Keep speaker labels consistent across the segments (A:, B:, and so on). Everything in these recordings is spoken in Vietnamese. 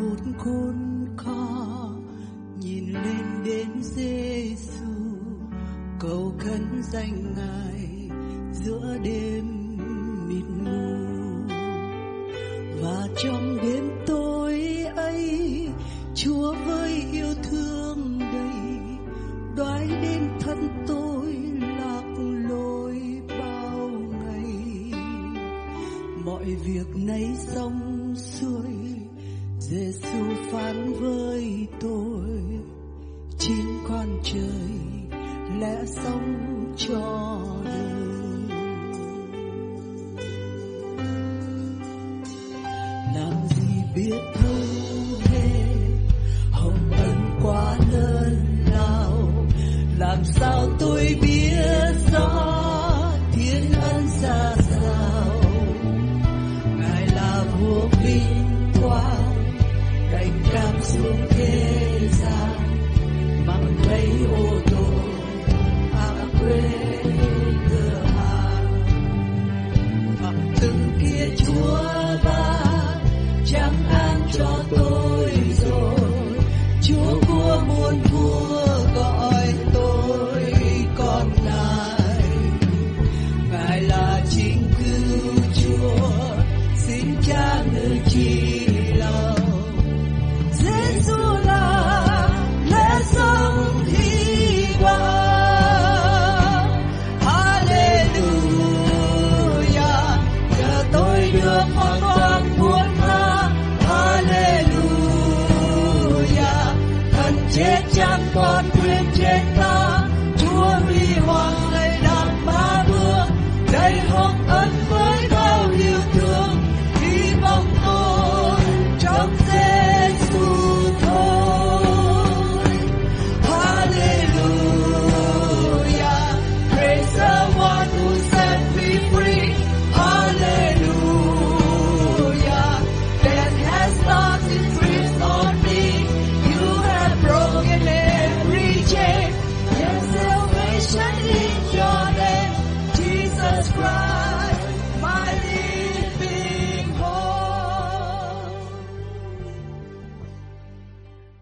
A: giờ phút khốn khó nhìn lên đến Giêsu cầu khấn danh ngài giữa đêm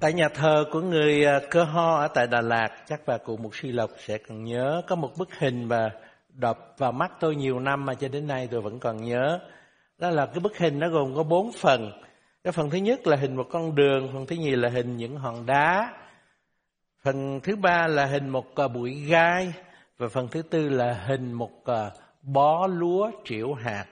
B: Tại nhà thờ của người à, cơ ho ở tại Đà Lạt, chắc bà cụ Mục Sư Lộc sẽ còn nhớ, có một bức hình mà đập vào mắt tôi nhiều năm mà cho đến nay tôi vẫn còn nhớ. Đó là cái bức hình nó gồm có bốn phần. Cái phần thứ nhất là hình một con đường, phần thứ nhì là hình những hòn đá, phần thứ ba là hình một à, bụi gai, và phần thứ tư là hình một à, bó lúa triệu hạt.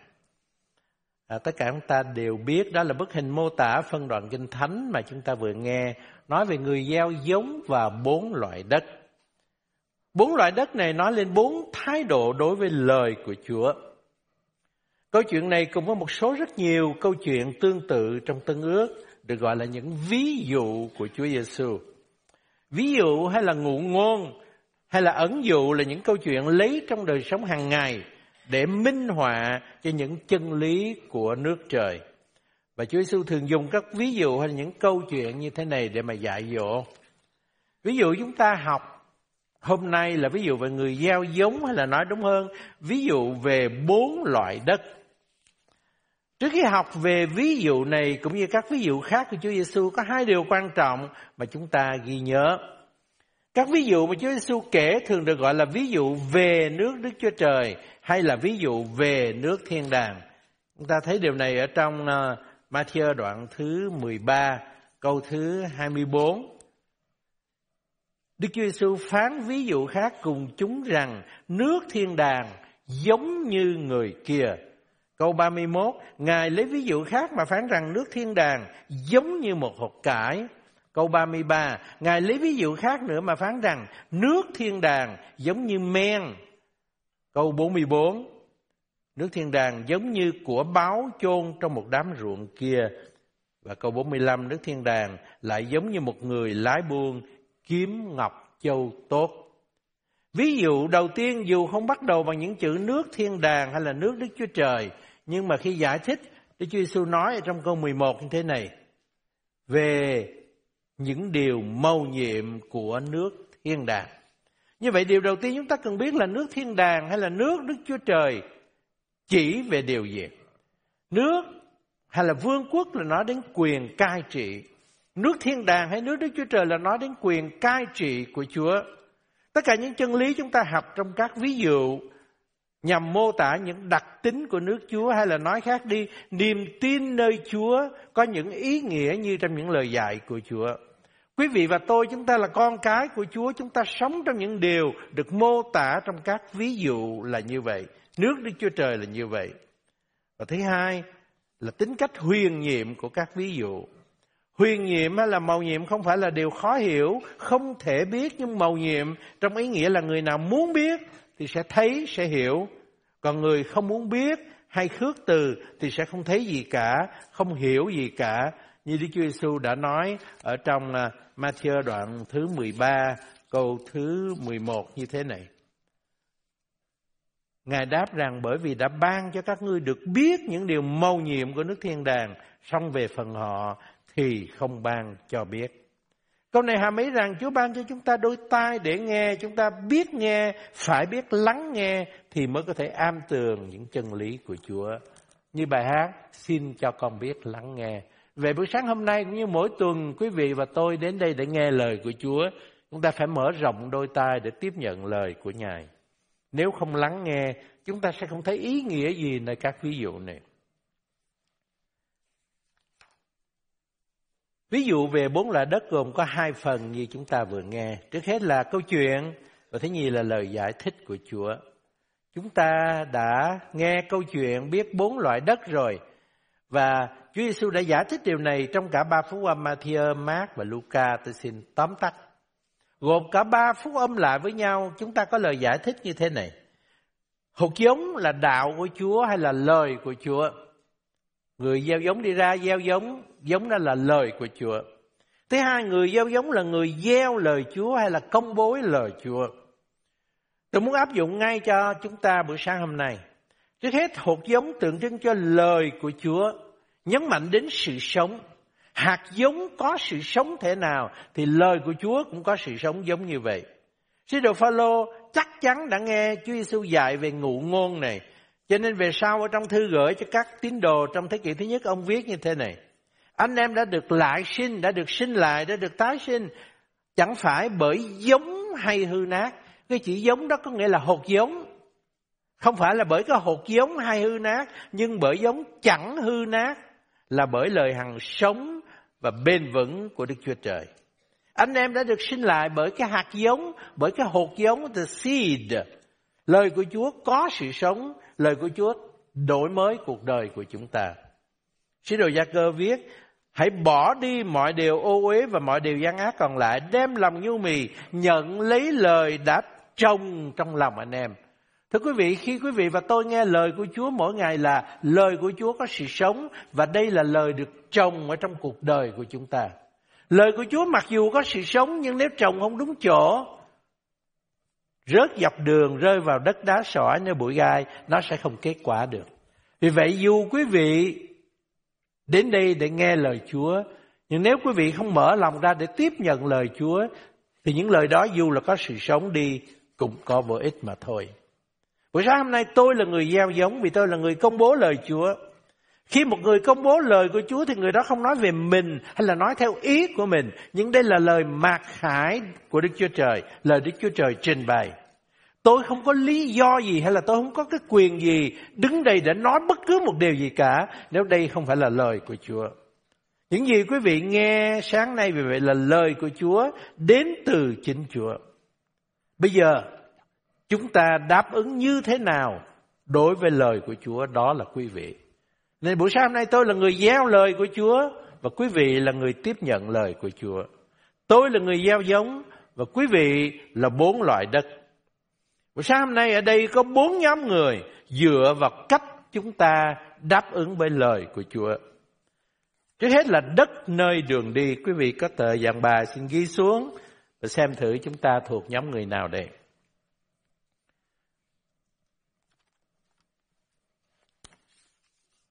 B: À, tất cả chúng ta đều biết đó là bức hình mô tả phân đoạn kinh thánh mà chúng ta vừa nghe nói về người gieo giống và bốn loại đất. Bốn loại đất này nói lên bốn thái độ đối với lời của Chúa. Câu chuyện này cùng với một số rất nhiều câu chuyện tương tự trong Tân Ước được gọi là những ví dụ của Chúa Giêsu. Ví dụ hay là ngụ ngôn hay là ẩn dụ là những câu chuyện lấy trong đời sống hàng ngày để minh họa cho những chân lý của nước trời. Và Chúa Giêsu thường dùng các ví dụ hay những câu chuyện như thế này để mà dạy dỗ. Ví dụ chúng ta học hôm nay là ví dụ về người gieo giống hay là nói đúng hơn, ví dụ về bốn loại đất. Trước khi học về ví dụ này cũng như các ví dụ khác của Chúa Giêsu có hai điều quan trọng mà chúng ta ghi nhớ. Các ví dụ mà Chúa Giêsu kể thường được gọi là ví dụ về nước Đức Chúa Trời hay là ví dụ về nước thiên đàng. Chúng ta thấy điều này ở trong uh, Matthew đoạn thứ 13, câu thứ 24. Đức Chúa Giêsu phán ví dụ khác cùng chúng rằng nước thiên đàng giống như người kia. Câu 31, Ngài lấy ví dụ khác mà phán rằng nước thiên đàng giống như một hột cải. Câu 33, Ngài lấy ví dụ khác nữa mà phán rằng nước thiên đàng giống như men. Câu 44, nước thiên đàng giống như của báo chôn trong một đám ruộng kia. Và câu 45, nước thiên đàng lại giống như một người lái buôn kiếm ngọc châu tốt. Ví dụ đầu tiên dù không bắt đầu bằng những chữ nước thiên đàng hay là nước Đức Chúa Trời, nhưng mà khi giải thích, Đức Chúa Giêsu nói ở trong câu 11 như thế này, về những điều mâu nhiệm của nước thiên đàng. Như vậy điều đầu tiên chúng ta cần biết là nước thiên đàng hay là nước Đức Chúa Trời chỉ về điều gì? Nước hay là vương quốc là nói đến quyền cai trị. Nước thiên đàng hay nước Đức Chúa Trời là nói đến quyền cai trị của Chúa. Tất cả những chân lý chúng ta học trong các ví dụ nhằm mô tả những đặc tính của nước Chúa hay là nói khác đi, niềm tin nơi Chúa có những ý nghĩa như trong những lời dạy của Chúa. Quý vị và tôi chúng ta là con cái của Chúa, chúng ta sống trong những điều được mô tả trong các ví dụ là như vậy. Nước Đức Chúa Trời là như vậy. Và thứ hai là tính cách huyền nhiệm của các ví dụ. Huyền nhiệm hay là màu nhiệm không phải là điều khó hiểu, không thể biết nhưng màu nhiệm trong ý nghĩa là người nào muốn biết thì sẽ thấy, sẽ hiểu. Còn người không muốn biết hay khước từ thì sẽ không thấy gì cả, không hiểu gì cả. Như Đức Chúa Giêsu đã nói ở trong à, Matthew đoạn thứ 13 câu thứ 11 như thế này. Ngài đáp rằng bởi vì đã ban cho các ngươi được biết những điều mâu nhiệm của nước thiên đàng, xong về phần họ thì không ban cho biết. Câu này hàm ý rằng Chúa ban cho chúng ta đôi tai để nghe, chúng ta biết nghe, phải biết lắng nghe thì mới có thể am tường những chân lý của Chúa. Như bài hát, xin cho con biết lắng nghe. Về buổi sáng hôm nay cũng như mỗi tuần quý vị và tôi đến đây để nghe lời của Chúa, chúng ta phải mở rộng đôi tai để tiếp nhận lời của Ngài. Nếu không lắng nghe, chúng ta sẽ không thấy ý nghĩa gì nơi các ví dụ này. Ví dụ về bốn loại đất gồm có hai phần như chúng ta vừa nghe. Trước hết là câu chuyện và thứ nhì là lời giải thích của Chúa. Chúng ta đã nghe câu chuyện biết bốn loại đất rồi và Chúa Giêsu đã giải thích điều này trong cả ba phúc âm Matthew, Mark và Luca. Tôi xin tóm tắt. gộp cả ba phúc âm lại với nhau, chúng ta có lời giải thích như thế này. Hột giống là đạo của Chúa hay là lời của Chúa? Người gieo giống đi ra gieo giống, giống đó là lời của Chúa. Thứ hai, người gieo giống là người gieo lời Chúa hay là công bố lời Chúa. Tôi muốn áp dụng ngay cho chúng ta buổi sáng hôm nay. Trước hết, hột giống tượng trưng cho lời của Chúa, nhấn mạnh đến sự sống. Hạt giống có sự sống thế nào thì lời của Chúa cũng có sự sống giống như vậy. Sứ đồ Phaolô chắc chắn đã nghe Chúa Giêsu dạy về ngụ ngôn này cho nên về sau ở trong thư gửi cho các tín đồ trong thế kỷ thứ nhất ông viết như thế này. Anh em đã được lại sinh, đã được sinh lại, đã được tái sinh. Chẳng phải bởi giống hay hư nát. Cái chỉ giống đó có nghĩa là hột giống. Không phải là bởi cái hột giống hay hư nát, nhưng bởi giống chẳng hư nát là bởi lời hằng sống và bền vững của Đức Chúa Trời. Anh em đã được sinh lại bởi cái hạt giống, bởi cái hột giống, the seed. Lời của Chúa có sự sống lời của Chúa đổi mới cuộc đời của chúng ta. Sứ đồ Gia Cơ viết, hãy bỏ đi mọi điều ô uế và mọi điều gian ác còn lại, đem lòng nhu mì, nhận lấy lời đã trồng trong lòng anh em. Thưa quý vị, khi quý vị và tôi nghe lời của Chúa mỗi ngày là lời của Chúa có sự sống và đây là lời được trồng ở trong cuộc đời của chúng ta. Lời của Chúa mặc dù có sự sống nhưng nếu trồng không đúng chỗ rớt dọc đường rơi vào đất đá sỏi nơi bụi gai nó sẽ không kết quả được vì vậy dù quý vị đến đây để nghe lời Chúa nhưng nếu quý vị không mở lòng ra để tiếp nhận lời Chúa thì những lời đó dù là có sự sống đi cũng có vô ích mà thôi. Buổi sáng hôm nay tôi là người gieo giống vì tôi là người công bố lời Chúa. Khi một người công bố lời của Chúa thì người đó không nói về mình hay là nói theo ý của mình. Nhưng đây là lời mạc khải của Đức Chúa Trời, lời Đức Chúa Trời trình bày. Tôi không có lý do gì hay là tôi không có cái quyền gì đứng đây để nói bất cứ một điều gì cả nếu đây không phải là lời của Chúa. Những gì quý vị nghe sáng nay vì vậy là lời của Chúa đến từ chính Chúa. Bây giờ chúng ta đáp ứng như thế nào đối với lời của Chúa đó là quý vị. Nên buổi sáng hôm nay tôi là người gieo lời của Chúa và quý vị là người tiếp nhận lời của Chúa. Tôi là người gieo giống và quý vị là bốn loại đất. Buổi sáng hôm nay ở đây có bốn nhóm người dựa vào cách chúng ta đáp ứng với lời của Chúa. Trước hết là đất nơi đường đi. Quý vị có tờ dạng bài xin ghi xuống và xem thử chúng ta thuộc nhóm người nào đây.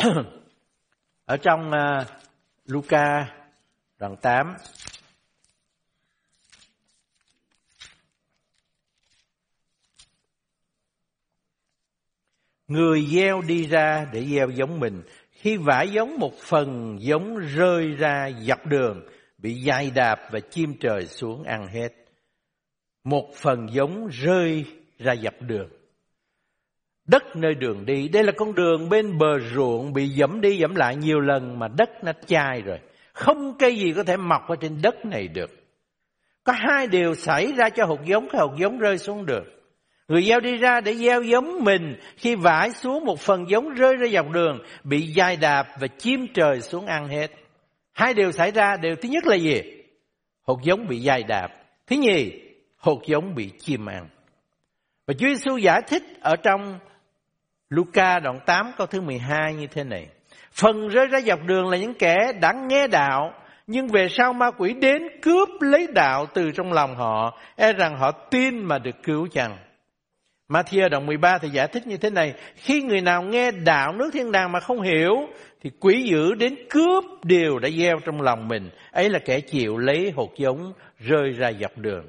B: Ở trong uh, Luca đoạn 8 Người gieo đi ra để gieo giống mình, khi vả giống một phần giống rơi ra dọc đường, bị dai đạp và chim trời xuống ăn hết. Một phần giống rơi ra dọc đường. Đất nơi đường đi, đây là con đường bên bờ ruộng bị dẫm đi dẫm lại nhiều lần mà đất nó chai rồi. Không cây gì có thể mọc ở trên đất này được. Có hai điều xảy ra cho hột giống, cái hột giống rơi xuống được Người gieo đi ra để gieo giống mình, khi vải xuống một phần giống rơi ra dọc đường, bị dai đạp và chim trời xuống ăn hết. Hai điều xảy ra, điều thứ nhất là gì? Hột giống bị dai đạp. Thứ nhì, hột giống bị chim ăn. Và Chúa Giêsu giải thích ở trong Luca đoạn 8 câu thứ 12 như thế này. Phần rơi ra dọc đường là những kẻ đã nghe đạo, nhưng về sau ma quỷ đến cướp lấy đạo từ trong lòng họ, e rằng họ tin mà được cứu chăng. Matthew đoạn 13 thì giải thích như thế này, khi người nào nghe đạo nước thiên đàng mà không hiểu, thì quỷ dữ đến cướp điều đã gieo trong lòng mình. Ấy là kẻ chịu lấy hột giống rơi ra dọc đường.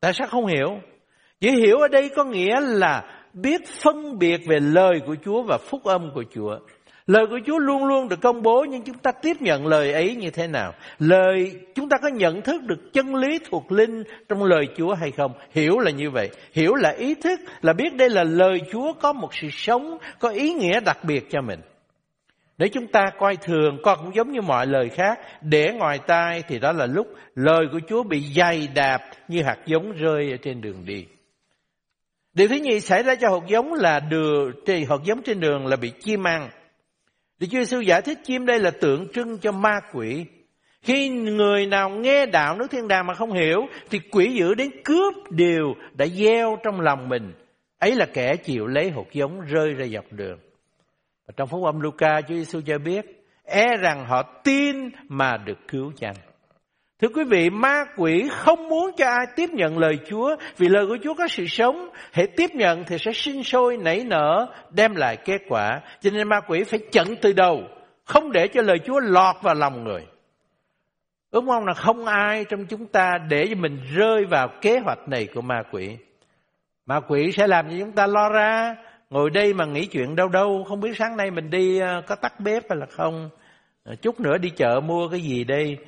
B: Tại sao không hiểu? Chỉ hiểu ở đây có nghĩa là biết phân biệt về lời của Chúa và phúc âm của Chúa. Lời của Chúa luôn luôn được công bố nhưng chúng ta tiếp nhận lời ấy như thế nào? Lời chúng ta có nhận thức được chân lý thuộc linh trong lời Chúa hay không? Hiểu là như vậy. Hiểu là ý thức là biết đây là lời Chúa có một sự sống, có ý nghĩa đặc biệt cho mình. Nếu chúng ta coi thường con cũng giống như mọi lời khác, để ngoài tai thì đó là lúc lời của Chúa bị dày đạp như hạt giống rơi ở trên đường đi. Điều thứ nhì xảy ra cho hột giống là đường, hột giống trên đường là bị chim ăn. Thì Chúa Giêsu giải thích chim đây là tượng trưng cho ma quỷ. Khi người nào nghe đạo nước thiên đàng mà không hiểu, thì quỷ dữ đến cướp điều đã gieo trong lòng mình. Ấy là kẻ chịu lấy hột giống rơi ra dọc đường. Và trong phúc âm Luca, Chúa Giêsu cho biết, e rằng họ tin mà được cứu chăng. Thưa quý vị, ma quỷ không muốn cho ai tiếp nhận lời Chúa vì lời của Chúa có sự sống. Hãy tiếp nhận thì sẽ sinh sôi, nảy nở, đem lại kết quả. Cho nên ma quỷ phải chặn từ đầu, không để cho lời Chúa lọt vào lòng người. Ước mong là không ai trong chúng ta để cho mình rơi vào kế hoạch này của ma quỷ. Ma quỷ sẽ làm cho chúng ta lo ra, ngồi đây mà nghĩ chuyện đâu đâu, không biết sáng nay mình đi ờ, có tắt bếp hay là không. Ờ, chút nữa đi chợ mua cái gì đây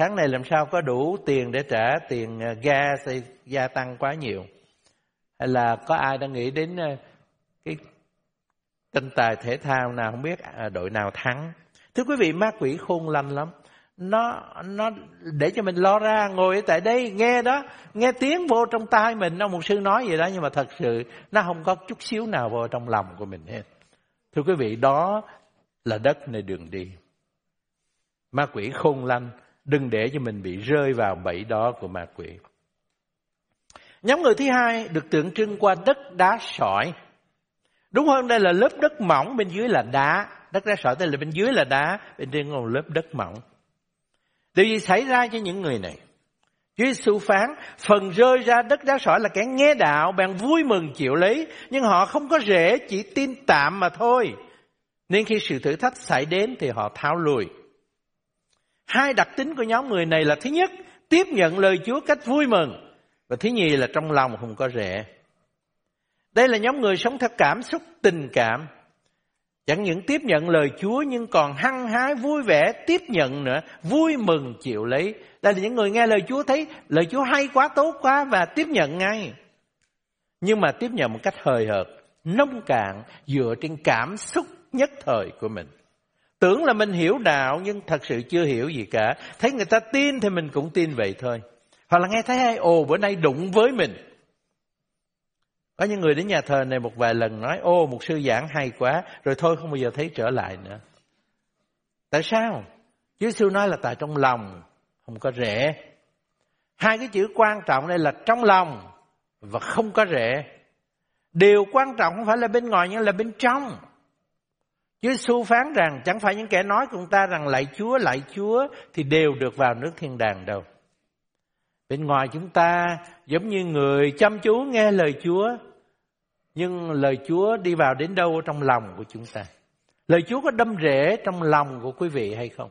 B: tháng này làm sao có đủ tiền để trả tiền ờ, ga sẽ gia tăng quá nhiều? Hay là có ai đang nghĩ đến ờ, cái tranh tài thể thao nào? Không biết à, đội nào thắng? Thưa quý vị, ma quỷ khôn lanh lắm. Nó nó để cho mình lo ra, ngồi ở tại đây, nghe đó, nghe tiếng vô trong tai mình. Ông một sư nói gì đó, nhưng mà thật sự nó không có chút xíu nào vô trong lòng của mình hết. Thưa quý vị, đó là đất nơi đường đi. Ma quỷ khôn lanh Đừng để cho mình bị rơi vào bẫy đó của ma quỷ. Nhóm người thứ hai được tượng trưng qua đất đá sỏi. Đúng hơn đây là lớp đất mỏng, bên dưới là đá. Đất đá sỏi đây là bên dưới là đá, bên trên còn lớp đất mỏng. Điều gì xảy ra cho những người này? Chúa Giêsu phán, phần rơi ra đất đá sỏi là kẻ nghe đạo, bèn vui mừng chịu lấy, nhưng họ không có rễ, chỉ tin tạm mà thôi. Nên khi sự thử thách xảy đến thì họ tháo lùi. Hai đặc tính của nhóm người này là thứ nhất, tiếp nhận lời Chúa cách vui mừng. Và thứ nhì là trong lòng không có rẻ. Đây là nhóm người sống theo cảm xúc tình cảm. Chẳng những tiếp nhận lời Chúa nhưng còn hăng hái vui vẻ tiếp nhận nữa, vui mừng chịu lấy. Đây là những người nghe lời Chúa thấy lời Chúa hay quá, tốt quá và tiếp nhận ngay. Nhưng mà tiếp nhận một cách hời hợt, nông cạn dựa trên cảm xúc nhất thời của mình. Tưởng là mình hiểu đạo nhưng thật sự chưa hiểu gì cả. Thấy người ta tin thì mình cũng tin vậy thôi. Hoặc là nghe thấy ai, ồ, bữa nay đụng với mình. Có những người đến nhà thờ này một vài lần nói ô một sư giảng hay quá rồi thôi, không bao giờ thấy trở lại nữa. Tại sao? Chúa sư nói là tại trong lòng, không có rẻ. Hai cái chữ quan trọng đây là trong lòng và không có rẻ. Điều quan trọng không phải là bên ngoài nhưng là bên trong. Chúa Giêsu phán rằng chẳng phải những kẻ nói cùng ta rằng lạy Chúa, lạy Chúa thì đều được vào nước thiên đàng đâu. Bên ngoài chúng ta giống như người chăm chú nghe lời Chúa, nhưng lời Chúa đi vào đến đâu trong lòng của chúng ta? Lời Chúa có đâm rễ trong lòng của quý vị hay không?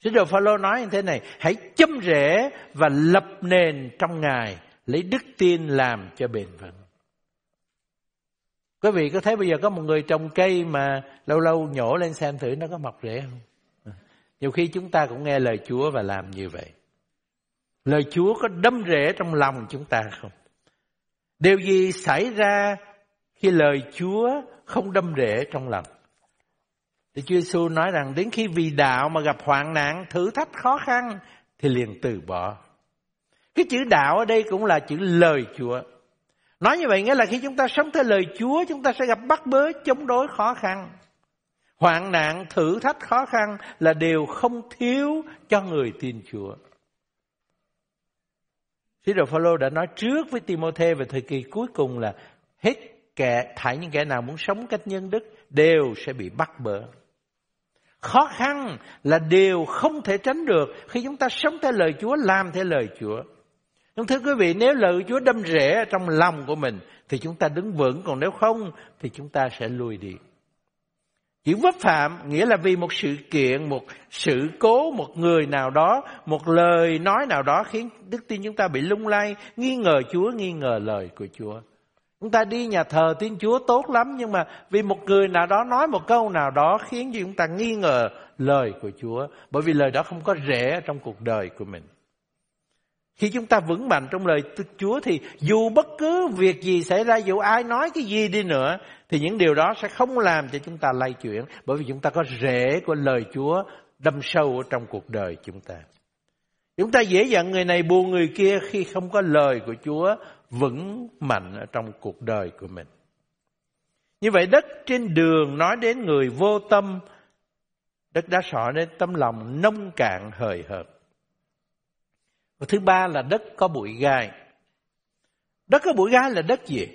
B: Sứ đồ Phaolô nói như thế này, hãy châm rễ và lập nền trong Ngài, lấy đức tin làm cho bền vững. Quý vị có thấy bây giờ có một người trồng cây mà lâu lâu nhổ lên xem thử nó có mọc rễ không? Nhiều khi chúng ta cũng nghe lời Chúa và làm như vậy. Lời Chúa có đâm rễ trong lòng chúng ta không? Điều gì xảy ra khi lời Chúa không đâm rễ trong lòng? Thì Chúa Giêsu nói rằng đến khi vì đạo mà gặp hoạn nạn, thử thách khó khăn thì liền từ bỏ. Cái chữ đạo ở đây cũng là chữ lời Chúa. Nói như vậy nghĩa là khi chúng ta sống theo lời Chúa, chúng ta sẽ gặp bắt bớ chống đối khó khăn. Hoạn nạn, thử thách khó khăn là điều không thiếu cho người tin Chúa. Sứ đồ Phaolô đã nói trước với Timôthê về thời kỳ cuối cùng là hết kẻ thảy những kẻ nào muốn sống cách nhân đức đều sẽ bị bắt bớ. Khó khăn là điều không thể tránh được khi chúng ta sống theo lời Chúa, làm theo lời Chúa. Nhưng thưa quý vị, nếu lời Chúa đâm rễ trong lòng của mình thì chúng ta đứng vững, còn nếu không thì chúng ta sẽ lùi đi. Chữ vấp phạm nghĩa là vì một sự kiện, một sự cố, một người nào đó, một lời nói nào đó khiến đức tin chúng ta bị lung lay, nghi ngờ Chúa, nghi ngờ lời của Chúa. Chúng ta đi nhà thờ tin Chúa tốt lắm nhưng mà vì một người nào đó nói một câu nào đó khiến cho chúng ta nghi ngờ lời của Chúa. Bởi vì lời đó không có rễ trong cuộc đời của mình. Khi chúng ta vững mạnh trong lời Chúa thì dù bất cứ việc gì xảy ra, dù ai nói cái gì đi nữa, thì những điều đó sẽ không làm cho chúng ta lay chuyển. Bởi vì chúng ta có rễ của lời Chúa đâm sâu ở trong cuộc đời chúng ta. Chúng ta dễ dàng người này buồn người kia khi không có lời của Chúa vững mạnh ở trong cuộc đời của mình. Như vậy đất trên đường nói đến người vô tâm, đất đã sọ đến tâm lòng nông cạn hời hợt. Và thứ ba là đất có bụi gai. Đất có bụi gai là đất gì?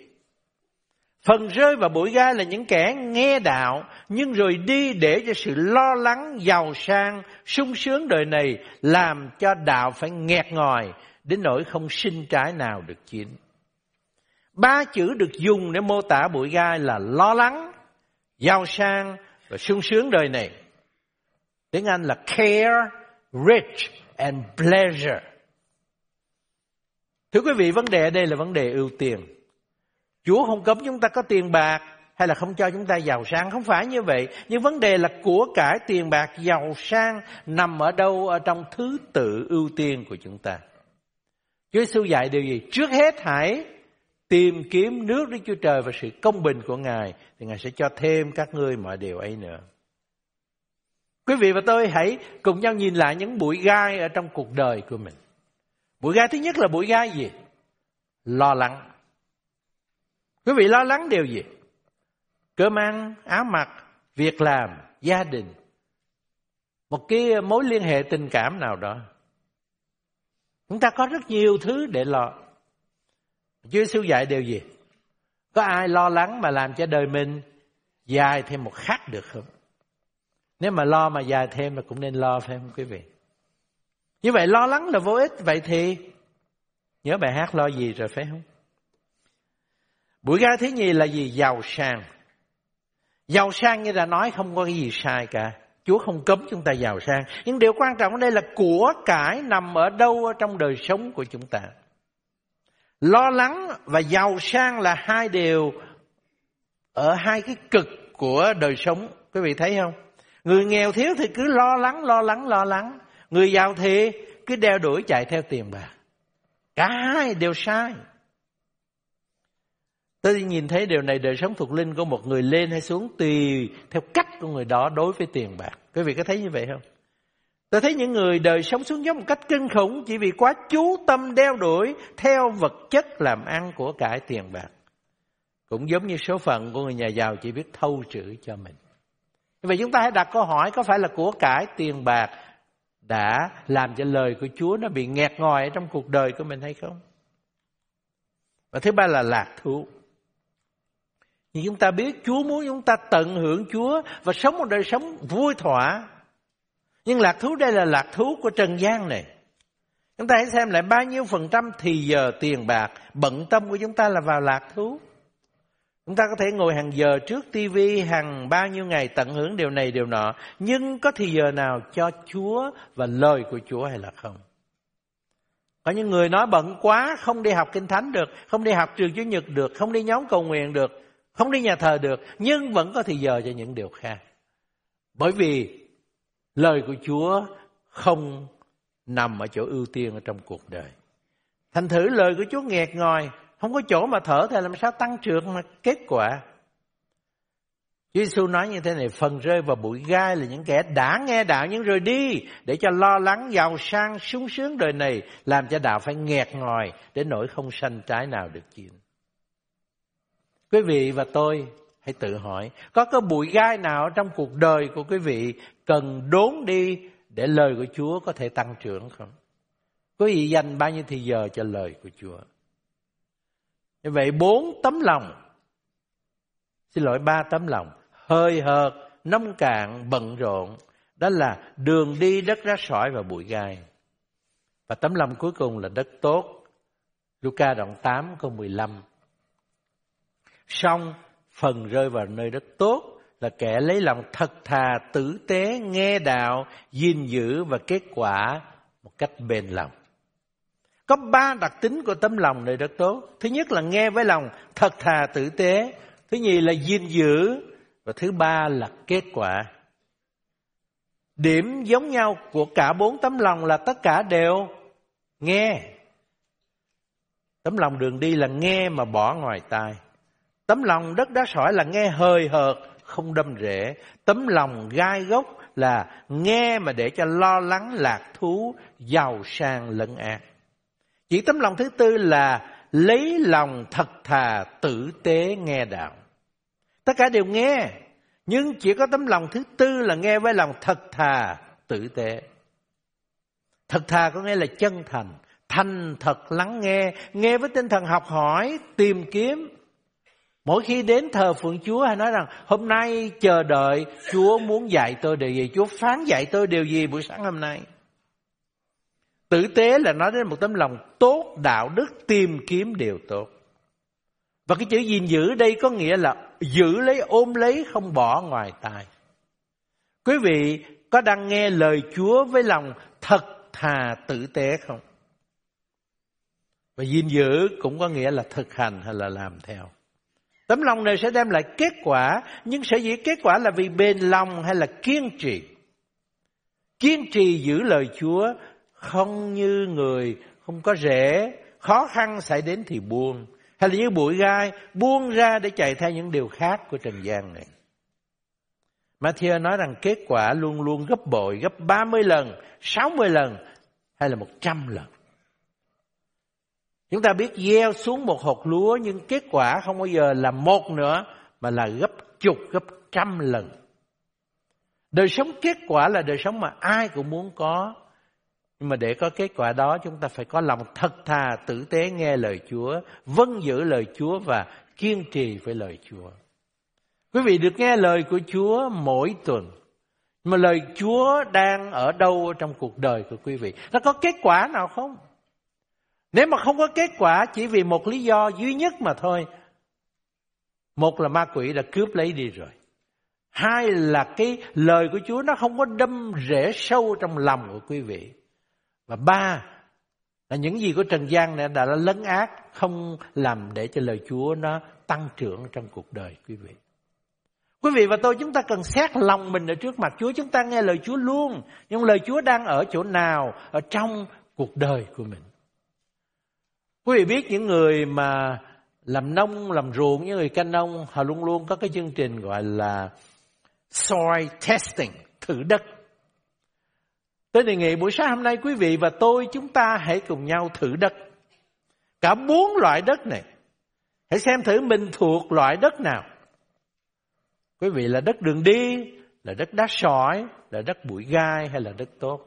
B: Phần rơi vào bụi gai là những kẻ nghe đạo nhưng rồi đi để cho sự lo lắng, giàu sang, sung sướng đời này làm cho đạo phải nghẹt ngòi đến nỗi không sinh trái nào được chín. Ba chữ được dùng để mô tả bụi gai là lo lắng, giàu sang và sung sướng đời này. Tiếng Anh là care, rich and pleasure. Thưa quý vị, vấn đề ở đây là vấn đề ưu tiên. Chúa không cấm chúng ta có tiền bạc hay là không cho chúng ta giàu sang, không phải như vậy. Nhưng vấn đề là của cải tiền bạc giàu sang nằm ở đâu ở trong thứ tự ưu tiên của chúng ta. Chúa Giêsu dạy điều gì? Trước hết hãy tìm kiếm nước Đức Chúa Trời và sự công bình của Ngài thì Ngài sẽ cho thêm các ngươi mọi điều ấy nữa. Quý vị và tôi hãy cùng nhau nhìn lại những bụi gai ở trong cuộc đời của mình. Bụi gai thứ nhất là bụi gai gì? Lo lắng. Quý vị lo lắng điều gì? Cơm ăn, áo mặc, việc làm, gia đình. Một cái mối liên hệ tình cảm nào đó. Chúng ta có rất nhiều thứ để lo. Chúa Giêsu dạy điều gì? Có ai lo lắng mà làm cho đời mình dài thêm một khắc được không? Nếu mà lo mà dài thêm là cũng nên lo phải không quý vị? Như vậy lo lắng là vô ích. Vậy thì nhớ bài hát lo gì rồi phải không? Buổi ra thứ nhì là gì? Giàu sang. Giàu sang như đã nói không có cái gì sai cả. Chúa không cấm chúng ta giàu sang. Nhưng điều quan trọng ở đây là của cải nằm ở đâu ở trong đời sống của chúng ta. Lo lắng và giàu sang là hai điều ở hai cái cực của đời sống. Quý vị thấy không? Người nghèo thiếu thì cứ lo lắng, lo lắng, lo lắng. Người giàu thì cứ đeo đuổi chạy theo tiền bạc. Cả hai đều sai. Tôi nhìn thấy điều này, đời sống thuộc linh của một người lên hay xuống tùy theo cách của người đó đối với tiền bạc. Quý vị có thấy như vậy không? Tôi thấy những người đời sống xuống dốc một cách kinh khủng chỉ vì quá chú tâm đeo đuổi theo vật chất làm ăn của cải tiền bạc. Cũng giống như số phận của người nhà giàu chỉ biết thâu trữ cho mình. Vậy chúng ta hãy đặt câu hỏi, có phải là của cải tiền bạc đã làm cho lời của Chúa nó bị nghẹt ngòi trong cuộc đời của mình hay không? Và thứ ba là lạc thú. Nhưng chúng ta biết Chúa muốn chúng ta tận hưởng Chúa và sống một đời sống vui thỏa. Nhưng lạc thú đây là lạc thú của trần gian này. Chúng ta hãy xem lại bao nhiêu phần trăm thì giờ tiền bạc, bận tâm của chúng ta là vào lạc thú. Chúng ta có thể ngồi hàng giờ trước tivi hàng bao nhiêu ngày tận hưởng điều này điều nọ. Nhưng có thì giờ nào cho Chúa và lời của Chúa hay là không? Có những người nói bận quá, không đi học kinh thánh được, không đi học trường Chúa Nhật được, không đi nhóm cầu nguyện được, Không đi nhà thờ được, nhưng vẫn có thì giờ cho những điều khác. Bởi vì lời của Chúa không nằm ở chỗ ưu tiên ở trong cuộc đời. Thành thử lời của Chúa nghẹt ngòi, không có chỗ mà thở thì làm sao tăng trưởng mà kết quả. Chúa Giêsu nói như thế này, phần rơi vào bụi gai là những kẻ đã nghe đạo nhưng rồi đi để cho lo lắng giàu sang sung sướng đời này làm cho đạo phải nghẹt ngòi để nỗi không sanh trái nào được chín. Quý vị và tôi hãy tự hỏi, có cái bụi gai nào trong cuộc đời của quý vị cần đốn đi để lời của Chúa có thể tăng trưởng không? Quý vị dành bao nhiêu thì giờ cho lời của Chúa? Như vậy bốn tấm lòng, xin lỗi ba tấm lòng, hơi hợt, nông cạn, bận rộn, đó là đường đi đất rác sỏi và bụi gai. Và tấm lòng cuối cùng là đất tốt. Luca đoạn 8 câu 15. Xong phần rơi vào nơi đất tốt là kẻ lấy lòng thật thà, tử tế, nghe đạo, gìn giữ và kết quả một cách bền lòng. Có ba đặc tính của tấm lòng này rất tốt. Thứ nhất là nghe với lòng thật thà, tử tế. Thứ nhì là gìn giữ. Và thứ ba là kết quả. Điểm giống nhau của cả bốn tấm lòng là tất cả đều nghe. Tấm lòng đường đi là nghe mà bỏ ngoài tai. Tấm lòng đất đá sỏi là nghe hơi hợt, không đâm rễ. Tấm lòng gai gốc là nghe mà để cho lo lắng lạc thú, giàu sang lẫn ác. Chỉ tấm lòng thứ tư là lấy lòng thật thà tử tế nghe đạo. Tất cả đều nghe, nhưng chỉ có tấm lòng thứ tư là nghe với lòng thật thà tử tế. Thật thà có nghĩa là chân thành, thành thật lắng nghe, nghe với tinh thần học hỏi, tìm kiếm, Mỗi khi đến thờ phượng Chúa hay nói rằng hôm nay chờ đợi Chúa muốn dạy tôi điều gì, Chúa phán dạy tôi điều gì buổi sáng hôm nay. Tử tế là nói đến một tấm lòng tốt, đạo đức, tìm kiếm điều tốt. Và cái chữ gìn giữ đây có nghĩa là giữ lấy, ôm lấy, không bỏ ngoài tai. Quý vị có đang nghe lời Chúa với lòng thật thà tử tế không? Và gìn giữ cũng có nghĩa là thực hành hay là làm theo. Tấm lòng này sẽ đem lại kết quả, nhưng sẽ dĩ kết quả là vì bền lòng hay là kiên trì. Kiên trì giữ lời Chúa không như người không có rễ, khó khăn xảy đến thì buông. Hay là như bụi gai, buông ra để chạy theo những điều khác của trần gian này. Matthew nói rằng kết quả luôn luôn gấp bội, gấp 30 lần, 60 lần hay là 100 lần. Chúng ta biết gieo xuống một hột lúa nhưng kết quả không bao giờ là một nữa mà là gấp chục, gấp trăm lần. Đời sống kết quả là đời sống mà ai cũng muốn có. Nhưng mà để có kết quả đó chúng ta phải có lòng thật thà, tử tế nghe lời Chúa, vâng giữ lời Chúa và kiên trì với lời Chúa. Quý vị được nghe lời của Chúa mỗi tuần. Mà lời Chúa đang ở đâu trong cuộc đời của quý vị? Nó có kết quả nào không? Nếu mà không có kết quả chỉ vì một lý do duy nhất mà thôi. Một là ma quỷ đã cướp lấy đi rồi. Hai là cái lời của Chúa nó không có đâm rễ sâu trong lòng của quý vị. Và ba là những gì của Trần gian này đã lấn át không làm để cho lời Chúa nó tăng trưởng trong cuộc đời quý vị. Quý vị và tôi chúng ta cần xét lòng mình ở trước mặt Chúa. Chúng ta nghe lời Chúa luôn. Nhưng lời Chúa đang ở chỗ nào? Ở trong cuộc đời của mình. Quý vị biết những người mà làm nông, làm ruộng, những người canh nông, họ luôn luôn có cái chương trình gọi là soil testing, thử đất. Tôi đề nghị buổi sáng hôm nay quý vị và tôi chúng ta hãy cùng nhau thử đất. Cả bốn loại đất này. Hãy xem thử mình thuộc loại đất nào. Quý vị là đất đường đi, là đất đá sỏi, là đất bụi gai hay là đất tốt.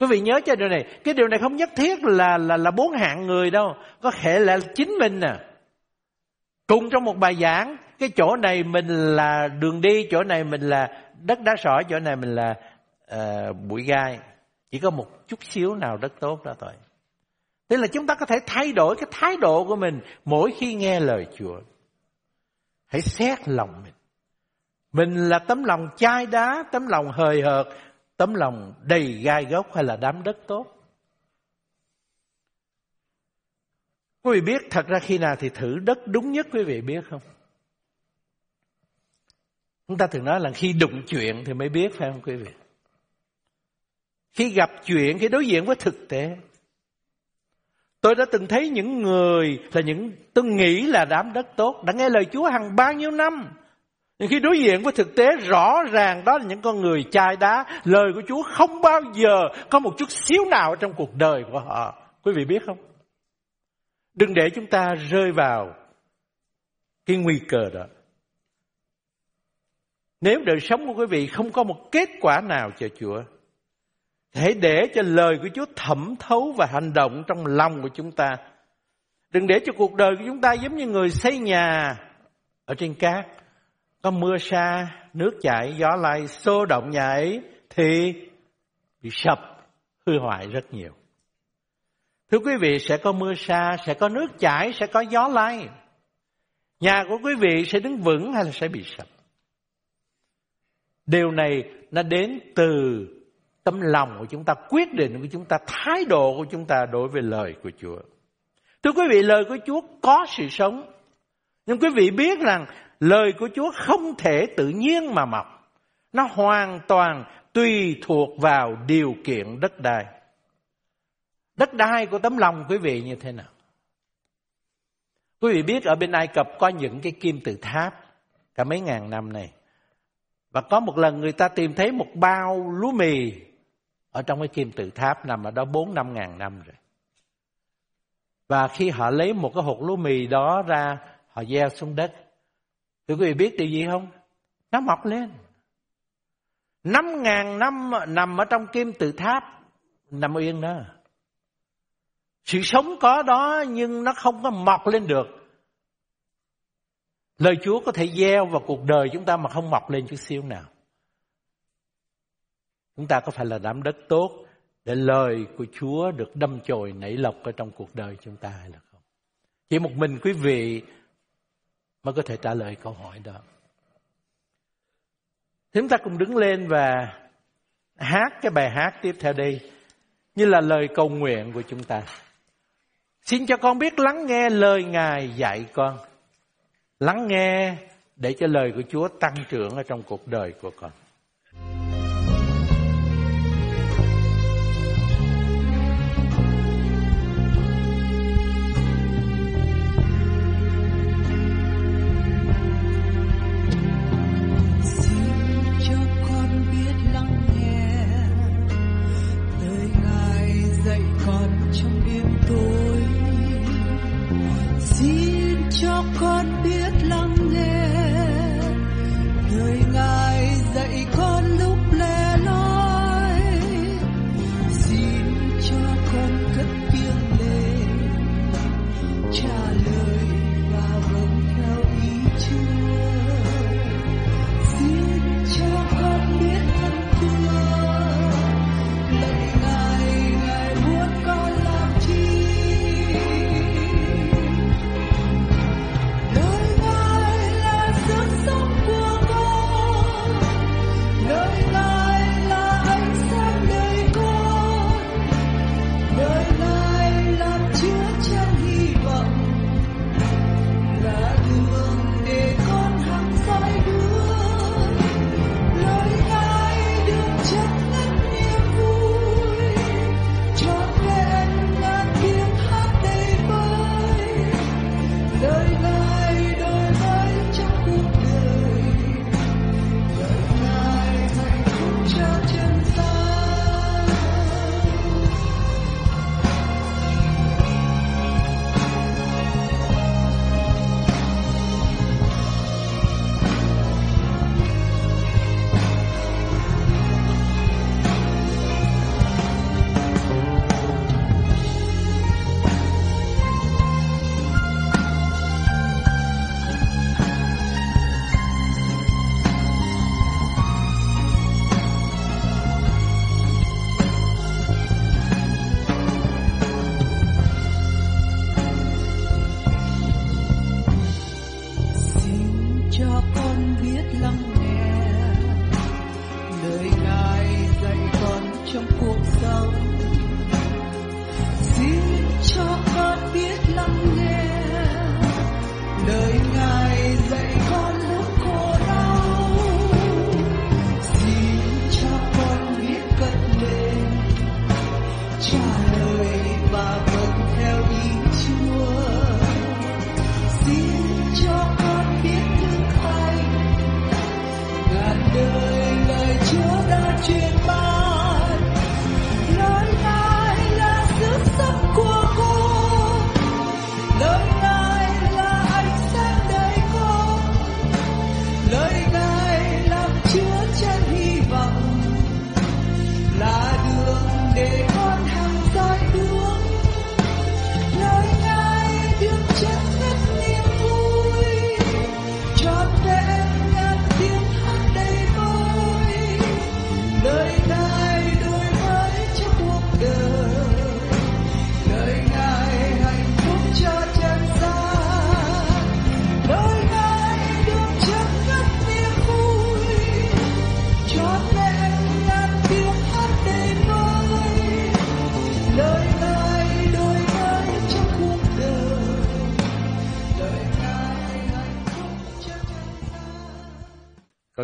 B: Quý vị nhớ cho điều này, cái điều này không nhất thiết là là là bốn hạng người đâu, có thể là chính mình nè. Cùng trong một bài giảng, cái chỗ này mình là đường đi, chỗ này mình là đất đá sỏi, chỗ này mình là uh, bụi gai. Chỉ có một chút xíu nào đất tốt đó thôi. Tức là chúng ta có thể thay đổi cái thái độ của mình mỗi khi nghe lời Chúa. Hãy xét lòng mình. Mình là tấm lòng chai đá, tấm lòng hời hợt, tấm lòng đầy gai gốc hay là đám đất tốt. Quý vị biết thật ra khi nào thì thử đất đúng nhất quý vị biết không? Chúng ta thường nói là khi đụng chuyện thì mới biết phải không quý vị? Khi gặp chuyện, khi đối diện với thực tế. Tôi đã từng thấy những người là những tôi nghĩ là đám đất tốt đã nghe lời Chúa hàng bao nhiêu năm. Nhưng khi đối diện với thực tế rõ ràng đó là những con người chai đá, lời của Chúa không bao giờ có một chút xíu nào trong cuộc đời của họ. Quý vị biết không? Đừng để chúng ta rơi vào cái nguy cơ đó. Nếu đời sống của quý vị không có một kết quả nào cho Chúa, hãy để cho lời của Chúa thẩm thấu và hành động trong lòng của chúng ta. Đừng để cho cuộc đời của chúng ta giống như người xây nhà ở trên cát. Có mưa sa, nước chảy, gió lay, xô động nhà ấy thì bị sập, hư hoại rất nhiều. Thưa quý vị, sẽ có mưa sa, sẽ có nước chảy, sẽ có gió lay. Nhà của quý vị sẽ đứng vững hay là sẽ bị sập? Điều này nó đến từ tâm lòng của chúng ta, quyết định của chúng ta, thái độ của chúng ta đối với lời của Chúa. Thưa quý vị, lời của Chúa có sự sống. Nhưng quý vị biết rằng lời của Chúa không thể tự nhiên mà mọc. Nó hoàn toàn tùy thuộc vào điều kiện đất đai. Đất đai của tấm lòng quý vị như thế nào? Quý vị biết ở bên Ai Cập có những cái kim tự tháp cả mấy ngàn năm này. Và có một lần người ta tìm thấy một bao lúa mì ở trong cái kim tự tháp nằm ở đó bốn năm ngàn năm rồi. Và khi họ lấy một cái hột lúa mì đó ra, họ gieo xuống đất. Thì quý vị biết điều gì không? Nó mọc lên. Năm ngàn năm nằm ở trong kim tự tháp, nằm yên đó. Sự sống có đó nhưng nó không có mọc lên được. Lời Chúa có thể gieo vào cuộc đời chúng ta mà không mọc lên chút xíu nào. Chúng ta có phải là đám đất tốt để lời của Chúa được đâm chồi nảy lộc ở trong cuộc đời chúng ta hay là không? Chỉ một mình quý vị mới có thể trả lời câu hỏi đó. Chúng ta cùng đứng lên và hát cái bài hát tiếp theo đây như là lời cầu nguyện của chúng ta. Xin cho con biết lắng nghe lời Ngài dạy con. Lắng nghe để cho lời của Chúa tăng trưởng ở trong cuộc đời của con.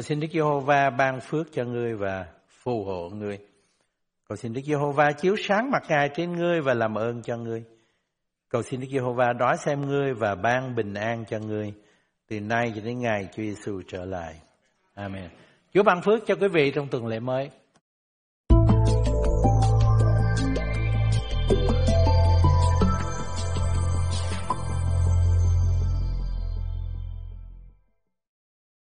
B: Cầu xin Đức Giê-hô-va ban phước cho ngươi và phù hộ ngươi. Cầu xin Đức Giê-hô-va chiếu sáng mặt Ngài trên ngươi và làm ơn cho ngươi. Cầu xin Đức Giê-hô-va đói xem ngươi và ban bình an cho ngươi từ nay cho đến ngày Chúa Giêsu trở lại. Amen. Chúa ban phước cho quý vị trong tuần lễ mới.